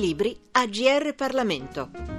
libri a GR Parlamento.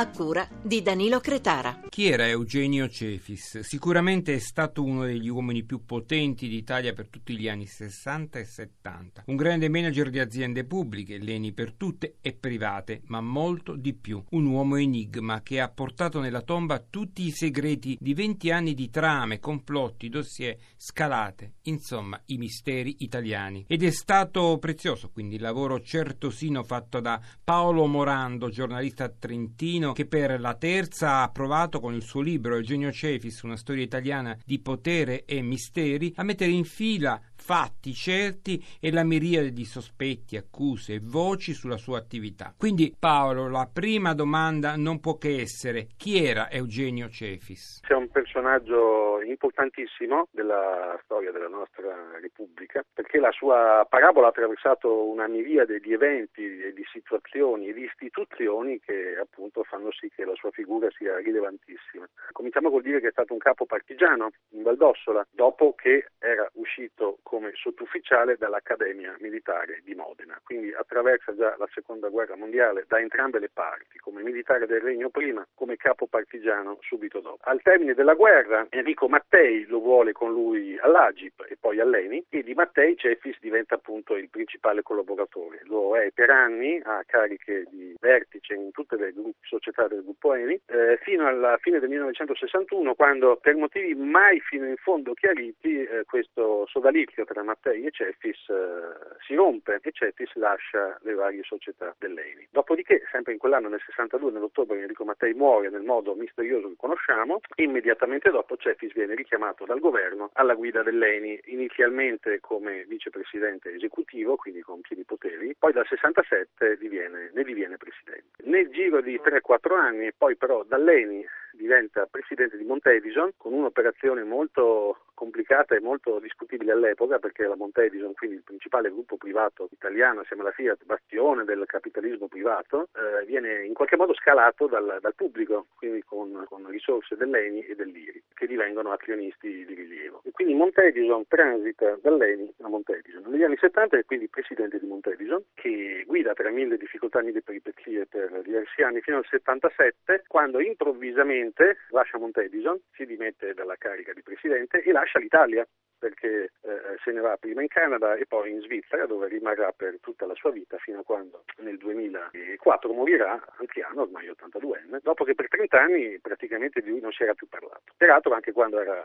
A cura di Danilo Cretara. Chi era Eugenio Cefis? Sicuramente è stato uno degli uomini più potenti d'Italia per tutti gli anni 60 e 70. Un grande manager di aziende pubbliche, leni per tutte e private, ma molto di più. Un uomo enigma che ha portato nella tomba tutti i segreti di 20 anni di trame, complotti, dossier, scalate, insomma i misteri italiani. Ed è stato prezioso quindi il lavoro certosino fatto da Paolo Morando, giornalista trentino che per la terza ha provato con il suo libro Eugenio Cefis, una storia italiana di potere e misteri, a mettere in fila fatti certi e la miriade di sospetti, accuse e voci sulla sua attività. Quindi Paolo, la prima domanda non può che essere chi era Eugenio Cefis? C'è un personaggio importantissimo della storia della nostra Repubblica perché la sua parabola ha attraversato una miriade di eventi di situazioni e di istituzioni che appunto fanno sì che la sua figura sia rilevantissima. Cominciamo col dire che è stato un capo partigiano in Valdossola dopo che era uscito come sottufficiale dall'Accademia Militare di Modena, quindi attraversa già la Seconda Guerra Mondiale da entrambe le parti, come militare del Regno prima, come capo partigiano subito dopo. Al termine della guerra Enrico Mattei lo vuole con lui all'Agip e poi all'Eni e di Mattei Cefis diventa appunto il principale collaboratore. Lo è per anni a cariche di vertice in tutte le società del gruppo Eni eh, fino alla fine del 1961 quando per motivi mai fino in fondo chiariti eh, questo sodalizio scambio tra Mattei e Cefis eh, si rompe e Cefis lascia le varie società dell'ENI. Dopodiché, sempre in quell'anno, nel 62, nell'ottobre, Enrico Mattei muore nel modo misterioso che conosciamo, immediatamente dopo Cefis viene richiamato dal governo alla guida dell'ENI, inizialmente come vicepresidente esecutivo, quindi con pieni poteri, poi dal 67 diviene, ne diviene presidente. Nel giro di 3-4 anni, poi però dall'ENI diventa presidente di Montedison con un'operazione molto complicata e molto discutibile all'epoca perché la Montedison, quindi il principale gruppo privato italiano assieme alla Fiat, bastione del capitalismo privato, eh, viene in qualche modo scalato dal, dal pubblico, quindi con, con, risorse dell'ENI e dell'IRI, che divengono azionisti di rilievo. E quindi Montedison transita dall'ENI a Montedison. Negli anni 70 è quindi presidente di Montedison, che guida tra mille difficoltà e peripezie per diversi anni fino al 77, quando improvvisamente lascia Montedison, si dimette dalla carica di presidente e lascia l'Italia perché eh, se ne va prima in Canada e poi in Svizzera dove rimarrà per tutta la sua vita fino a quando nel 2004 morirà anziano, ormai 82enne, dopo che per 30 anni praticamente di lui non si era più parlato. Peraltro anche quando era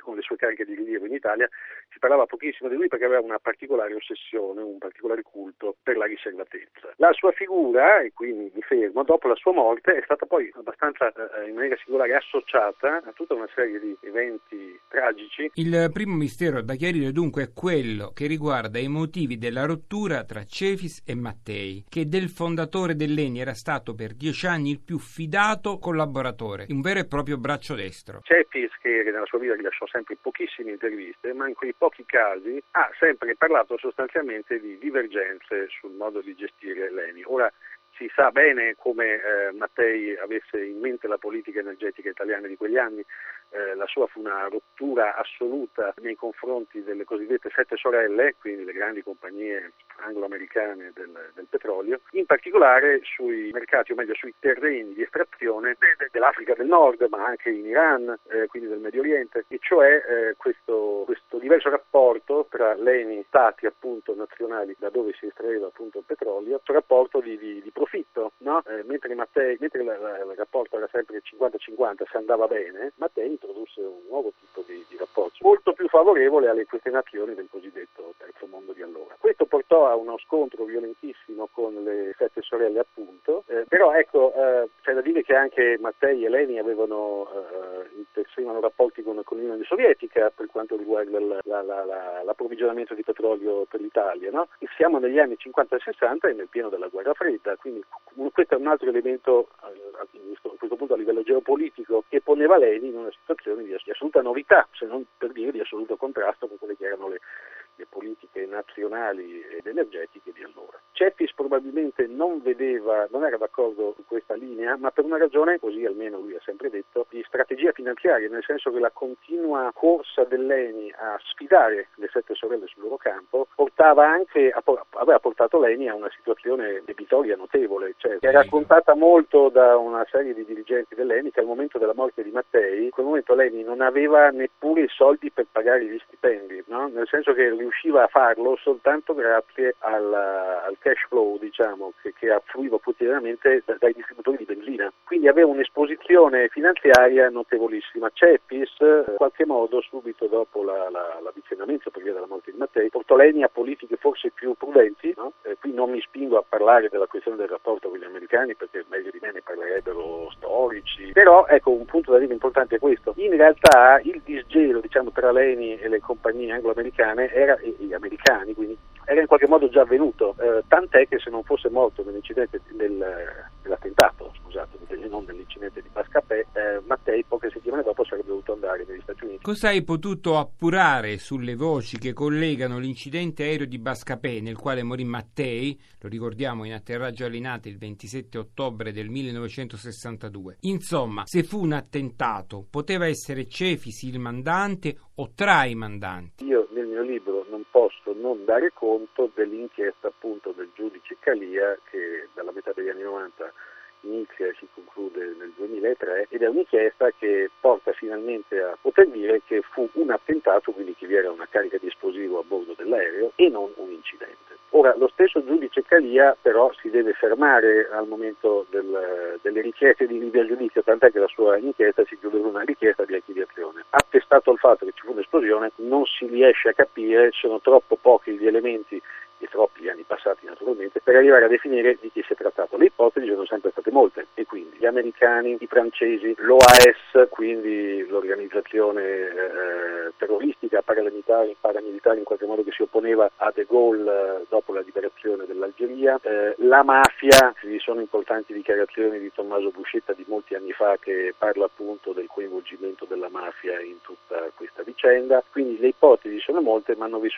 con le sue cariche di rilievo in Italia, si parlava pochissimo di lui perché aveva una particolare ossessione, un particolare culto per la riservatezza. La sua figura, e qui mi fermo, dopo la sua morte è stata poi abbastanza eh, in maniera singolare associata a tutta una serie di eventi tragici. Il primo mistero da chiarire dunque è quello che riguarda i motivi della rottura tra Cefis e Mattei, che del fondatore dell'Eni era stato per dieci anni il più fidato collaboratore, un vero e proprio braccio destro. Cefis, che nella sua vita rilasciò sempre pochissime interviste, ma in quei pochi casi ha sempre parlato sostanzialmente di divergenze sul modo di gestire l'ENI. Ora, si sa bene come eh, Mattei avesse in mente la politica energetica italiana di quegli anni, eh, la sua fu una rottura assoluta nei confronti delle cosiddette sette sorelle, quindi le grandi compagnie anglo-americane del, del petrolio, in particolare sui mercati, o meglio sui terreni di estrazione dell'Africa del Nord, ma anche in Iran, eh, quindi del Medio Oriente, e cioè eh, questo, questo, diverso rapporto tra l'ENI, stati appunto nazionali da dove si estraeva appunto il petrolio, questo rapporto di, di, di profitto, no? eh, mentre, Mattei, mentre la, la, il rapporto era sempre 50-50, se andava bene, Mattei introdusse un nuovo tipo di, di rapporto, molto più favorevole alle queste nazioni del cosiddetto terzo mondo di allora. Questo portò a uno scontro violentissimo con le sette sorelle appunto, eh, però ecco eh, c'è da dire che anche Mattei e Leni avevano eh, intessivano rapporti con, con, l'Unione Sovietica per quanto riguarda la, la, la, l'approvvigionamento di petrolio per l'Italia, no? siamo negli anni 50 e 60 e nel pieno della guerra fredda, quindi questo è un altro elemento eh, a questo punto a livello geopolitico che poneva Leni in una situazione di assoluta novità, se non per dire di assoluto contrasto con quelle che erano le le politiche nazionali ed energetiche di allora. Ceffis probabilmente non vedeva, non era d'accordo su questa linea, ma per una ragione, così almeno lui ha sempre detto, di strategia finanziaria, nel senso che la continua corsa dell'ENI a sfidare le sette sorelle sul loro campo portava anche, aveva portato l'ENI a una situazione debitoria notevole, cioè, è raccontata molto da una serie di dirigenti dell'ENI che al momento della morte di Mattei, in quel momento l'ENI non aveva neppure i soldi per pagare gli stipendi, no? nel senso che riusciva a farlo soltanto grazie al, al cash flow diciamo, che, che affluiva quotidianamente dai distributori di benzina. Quindi aveva un'esposizione finanziaria notevolissima. Cepis, in qualche modo, subito dopo la, la, l'avvicinamento per via della morte di Mattei, portò Leni a politiche forse più prudenti. No? Eh, qui non mi spingo a parlare della questione del rapporto con gli americani perché meglio di me ne parlerebbero storici. Però ecco un punto da dire importante è questo. In realtà il disgelo diciamo, tra Leni e le compagnie anglo-americane era, gli americani quindi era in qualche modo già avvenuto, eh, tant'è che se non fosse morto nell'incidente del, dell'attentato, scusate, non nell'incidente di Pascapè, eh, Mattei poche settimane dopo sarebbe dovuto andare negli Stati Uniti. Cosa hai potuto appurare sulle voci che collegano l'incidente aereo di Bascapè nel quale morì Mattei, lo ricordiamo in atterraggio a Linate il 27 ottobre del 1962? Insomma, se fu un attentato, poteva essere Cefisi il mandante o tra i mandanti? Io nel mio libro non posso non dare conto dell'inchiesta appunto del giudice Calia che dalla metà degli anni 90 inizia e si conclude nel 2003 ed è un'inchiesta che porta finalmente a poter dire che fu un attentato, quindi che vi era una carica di esplosivo a bordo dell'aereo e non un incidente. Ora, lo stesso giudice Calia però si deve fermare al momento del, delle richieste di a giudizio, tant'è che la sua inchiesta si chiude con una richiesta di archiviazione. Attestato il fatto che ci fu un'esplosione, non si riesce a capire, sono troppo pochi gli elementi e troppi anni passati naturalmente, per arrivare a definire di chi si è trattato. Le ipotesi sono sempre state molte e quindi gli americani, i francesi, l'OAS, quindi l'organizzazione eh, terroristica paramilitare, paramilitare in qualche modo che si opponeva a De Gaulle eh, dopo la liberazione dell'Algeria, eh, la mafia, ci sono importanti dichiarazioni di Tommaso Buscetta di molti anni fa che parla appunto del coinvolgimento della mafia in tutta questa vicenda, quindi le ipotesi sono molte ma non vi,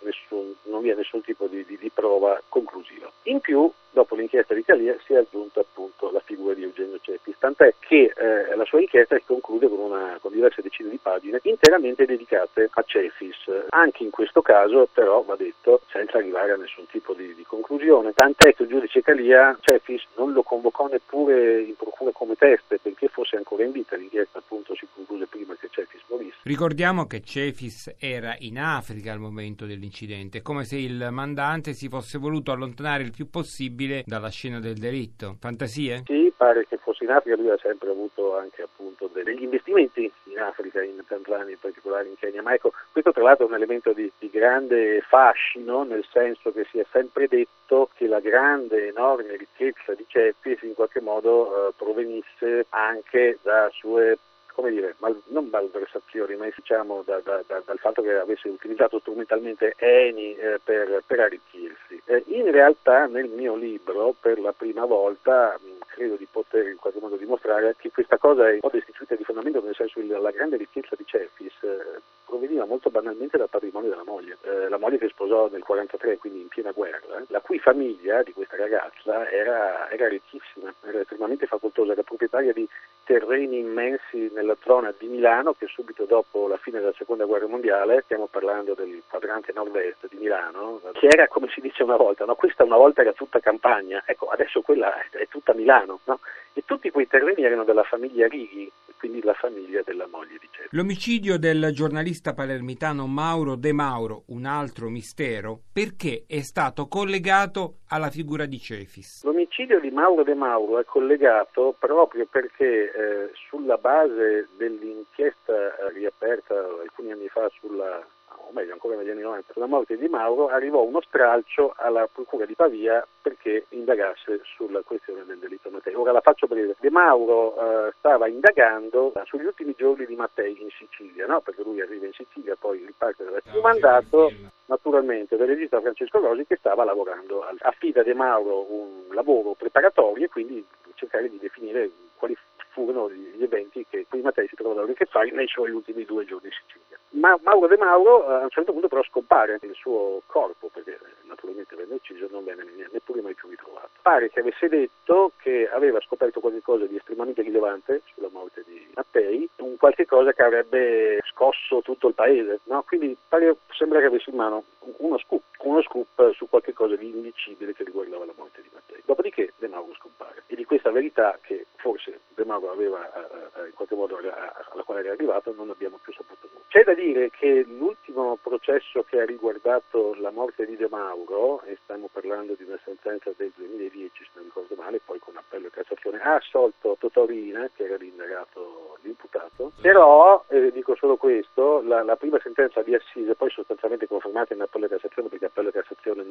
nessun, non vi è nessun tipo di, di, di prova conclusiva. In più dopo l'inchiesta di Calia si è aggiunta appunto la figura di Eugenio Cepis, tant'è che eh, la sua inchiesta si conclude con, una, con, diverse decine di pagine interamente dedicate a Cefis, anche in questo caso però va detto senza arrivare a nessun tipo di, di conclusione, tant'è che il giudice Calia Cefis non lo convocò neppure in procura come teste perché fosse ancora in vita, l'inchiesta appunto si concluse prima che Cefis morisse. Ricordiamo che Cefis era in Africa al momento dell'incidente, come se il mandante si fosse voluto allontanare il più possibile possibile dalla scena del delitto. Fantasie? Sì, pare che fosse in Africa, lui ha sempre avuto anche appunto degli investimenti in Africa, in Tanzania in particolare, in Kenya, ma ecco, questo tra l'altro è un elemento di, di grande fascino, nel senso che si è sempre detto che la grande, enorme ricchezza di Ceppi in qualche modo eh, provenisse anche da sue come dire, mal, non malversazioni, ma diciamo da, da, da, dal fatto che avesse utilizzato strumentalmente Eni eh, per, per, arricchirsi. Eh, in realtà nel mio libro per la prima volta credo di poter in qualche modo dimostrare che questa cosa è un po' destituita di fondamento, nel senso che la grande ricchezza di Cefis eh, proveniva molto banalmente dal patrimonio della moglie, eh, la moglie che sposò nel 1943, quindi in piena guerra, la cui famiglia di questa ragazza era, era ricchissima, era estremamente facoltosa, era proprietaria di terreni immensi nella zona di Milano che subito dopo la fine della seconda guerra mondiale, stiamo parlando del quadrante nord-est di Milano, che era come si dice una volta, no? questa una volta era tutta campagna, ecco adesso quella è tutta Milano, no? E tutti quei terreni erano della famiglia Righi, quindi la famiglia della moglie di Cesare. L'omicidio del giornalista palermitano Mauro De Mauro, un altro mistero, perché è stato collegato alla figura di Cefis? L'omicidio di Mauro De Mauro è collegato proprio perché eh, sulla base dell'inchiesta riaperta alcuni anni fa sulla o meglio ancora negli anni 90, sulla morte di Mauro, arrivò uno stralcio alla Procura di Pavia perché indagasse sulla questione del delitto Mattei. Ora la faccio breve. De Mauro eh, stava indagando sugli ultimi giorni di Mattei in Sicilia, no? perché lui arriva in Sicilia, poi riparte dal suo mandato, naturalmente del regista Francesco Rosi che stava lavorando. Affida De Mauro un lavoro preparatorio e quindi cercare di definire quali furono gli eventi che cui Mattei si trovò a che fare nei suoi ultimi due giorni in Sicilia. Ma Mauro De Mauro a un certo punto però scompare il suo corpo, perché naturalmente venne ucciso non venne neppure mai più ritrovato. Pare che avesse detto che aveva scoperto qualcosa di estremamente rilevante sulla morte di Mattei, un qualche cosa che avrebbe scosso tutto il paese, no? quindi pare, sembra che avesse in mano uno scoop, uno scoop su qualche cosa di indicibile che riguardava la morte di Mattei. Dopodiché De Mauro scompare e di questa verità che forse De Mauro aveva eh, eh in qualche modo alla quale era arrivato non abbiamo più saputo. C'è da dire che l'ultimo processo che ha riguardato la morte di De Mauro, e stiamo parlando di una sentenza del 2010 se non ricordo male, poi con appello e Cassazione, ha assolto Totorina, che era l'indagato, l'imputato, però, eh, dico solo questo, la, la, prima sentenza di Assise, poi sostanzialmente confermata in appello e Cassazione, perché appello e Cassazione non,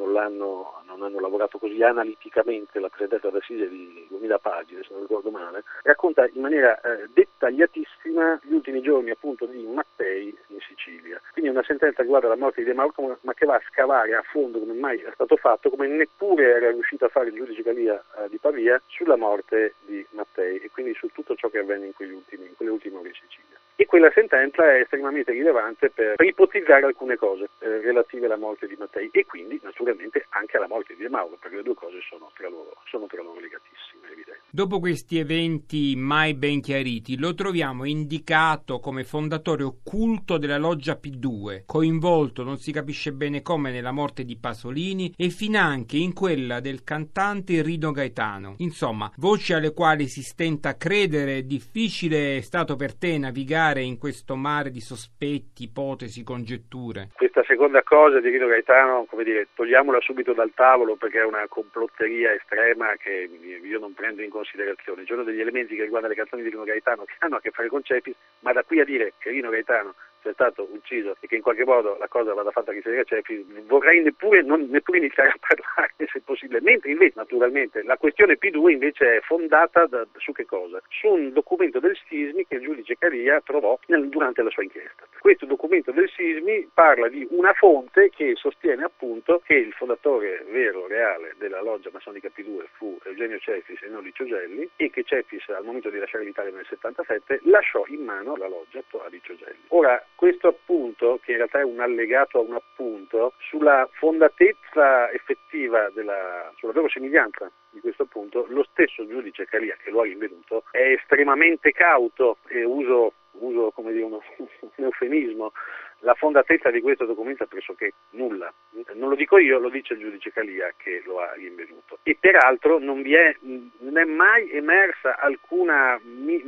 non hanno lavorato così analiticamente, la sentenza d'Assise di 2000 pagine, se non ricordo male, racconta in maniera eh, dettagliatissima gli ultimi giorni appunto di Mattei in Sicilia. Quindi una sentenza che riguarda la morte di De Marco, ma che va a scavare a fondo come mai è stato fatto, come neppure era riuscito a fare il giudice Calia eh, di Pavia, sulla morte di Mattei e quindi su tutto ciò che avvenne in, ultimi, in quelle ultime ore in Sicilia. E quella sentenza è estremamente rilevante per, ipotizzare alcune cose eh, relative alla morte di Mattei e quindi naturalmente anche alla morte di De Mauro, perché le due cose sono tra loro, sono tra loro legatissime, evidente. Dopo questi eventi mai ben chiariti, lo troviamo indicato come fondatore occulto della loggia P2, coinvolto non si capisce bene come nella morte di Pasolini e finanche in quella del cantante Rino Gaetano. Insomma, voci alle quali si stenta a credere, difficile è stato per te navigare navigare in questo mare di sospetti, ipotesi, congetture? Questa seconda cosa di Rino Gaetano, come dire, togliamola subito dal tavolo perché è una complotteria estrema che io non prendo in considerazione. Ci sono degli elementi che riguardano le canzoni di Rino Gaetano che hanno a che fare con Cepis, ma da qui a dire che Rino Gaetano sia stato ucciso e che in qualche modo la cosa vada fatta che sia Cepis, vorrei neppure, non, neppure iniziare a parlare se possibile. Mentre invece, naturalmente, la questione P2 invece è fondata da, su che cosa? Su un documento del Sismi che il giudice Caria trovò nel, durante la sua inchiesta. Questo documento del Sismi parla di una fonte che sostiene appunto che il fondatore vero, reale della loggia massonica P2 fu Eugenio Cefis e non Licio Gelli e che Cefis al momento di lasciare l'Italia nel 77 lasciò in mano la loggia a Licio Gelli. Ora, questo appunto, che in realtà è un allegato a un appunto, sulla fondatezza effettiva della, sulla verosimiglianza di questo appunto, lo stesso giudice Calia che lo ha rinvenuto è estremamente cauto e uso uso come dire, uno, un eufemismo, la fondatezza di questo documento è pressoché nulla. Non lo dico io, lo dice il giudice Calia che lo ha rinvenuto. E peraltro non, vi è, non è mai emersa alcuna,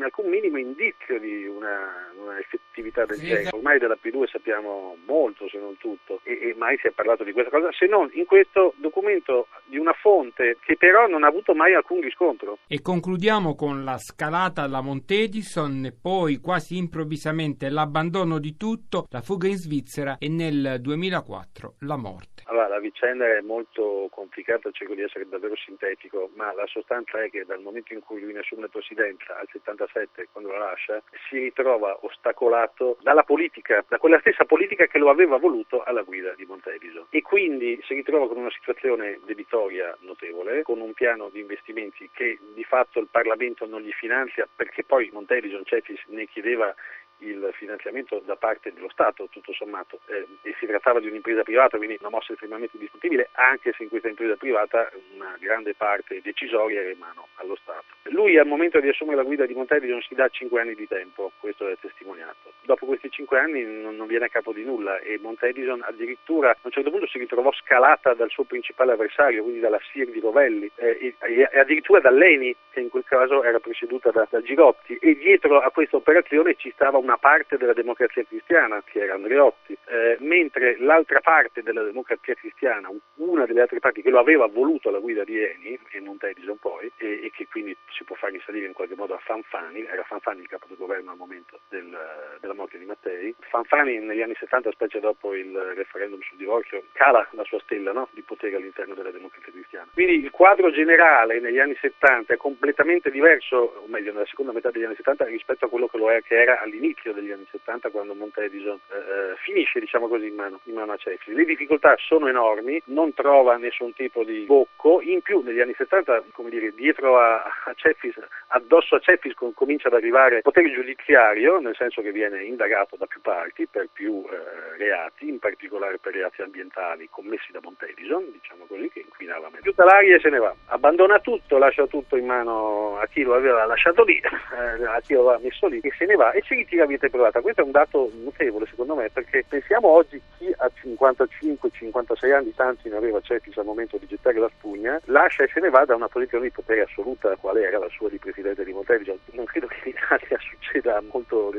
alcun minimo indizio di una, una effettività del genere. Ormai della P2 sappiamo molto, se non tutto, e, e mai si è parlato di questa cosa, se non in questo documento di una fonte che però non ha avuto mai alcun riscontro. E concludiamo con la scalata alla Montedison poi quasi improvvisamente l'abbandono di tutto, la fuga in Svizzera e nel 2004 la morte. Allora, la vicenda è molto complicata, cerco di essere davvero sintetico, ma la sostanza è che dal momento in cui lui ne assume la presidenza al 77, quando la lascia, si ritrova ostacolato dalla politica, da quella stessa politica che lo aveva voluto alla guida di Montedison. E quindi si ritrova con una situazione debitoria notevole, con un piano di investimenti che di fatto il Parlamento non gli finanzia perché poi Montedison Cefis ne chiedeva il finanziamento da parte dello Stato, tutto sommato, eh, e si trattava di un'impresa privata, quindi una mossa estremamente discutibile, anche se in questa impresa privata una grande parte decisoria era in mano allo Stato. Lui al momento di assumere la guida di Montelli non si dà 5 anni di tempo, questo è testimoniato. Dopo questi 5 anni non, non viene a capo di nulla e Montedison addirittura a un certo punto si ritrovò scalata dal suo principale avversario, quindi dalla SIR di Rovelli eh, e, e, addirittura da Leni, che in quel caso era presieduta da, da Girotti e dietro a questa operazione ci stava una una parte della democrazia cristiana, che era Andreotti, eh, mentre l'altra parte della democrazia cristiana, una delle altre parti che lo aveva voluto alla guida di Eni, e Montedison poi, e, e, che quindi si può far risalire in qualche modo a Fanfani, era Fanfani il capo del governo al momento del, della morte di Mattei. Fanfani negli anni 70, specie dopo il referendum sul divorzio, cala la sua stella no? di potere all'interno della democrazia cristiana. Quindi il quadro generale negli anni 70 è completamente diverso, o meglio nella seconda metà degli anni 70, rispetto a quello che, è, che era all'inizio all'inizio degli anni 70 quando Montedison eh, eh, finisce diciamo così in mano, in mano a Cefis. Le difficoltà sono enormi, non trova nessun tipo di bocco, in più negli anni 70 come dire, dietro a, a Cefis, addosso a Cefis com- comincia ad arrivare potere giudiziario, nel senso che viene indagato da più parti per più eh, reati, in particolare per reati ambientali commessi da Montedison, diciamo così, che inquinava meglio. Tutta l'aria e se ne va. Abbandona tutto, lascia tutto in mano a chi lo aveva lasciato lì, eh, a chi lo aveva messo lì e se ne va e si ritira vita privata. Questo è un dato notevole secondo me perché pensiamo oggi chi a 55-56 anni, tanti ne aveva certi al momento di gettare la spugna, lascia e se ne va da una posizione di potere assoluta, quale era la sua di Presidente di Montedison. Non credo che in Italia succeda molto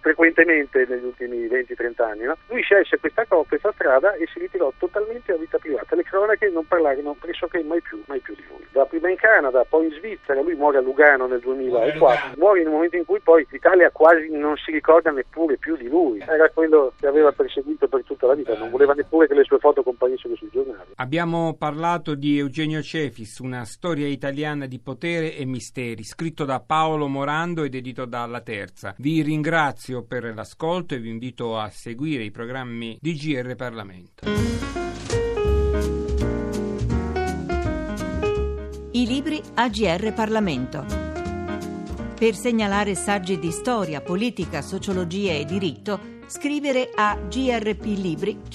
frequentemente negli ultimi 20-30 anni. No? Lui scelse questa, questa, strada e si ritirò totalmente a vita privata. Le cronache non parlarono pressoché mai più, mai più di lui. Da prima in Canada, poi in Svizzera, lui muore a Lugano nel 2004, muore in un momento in cui poi l'Italia quasi non si ricorda neppure più di lui. Era quello che aveva perseguito per tutta la vita, non voleva neppure che le sue foto comparissero sui giornali. Abbiamo parlato di Eugenio Cefis, una storia italiana di potere e misteri, scritto da Paolo Morando ed edito dalla Terza. Vi ringrazio ringrazio per l'ascolto e vi invito a seguire i programmi di GR Parlamento. I libri AGR Parlamento. Per segnalare saggi di storia, politica, sociologia e diritto, scrivere a grplibri.it.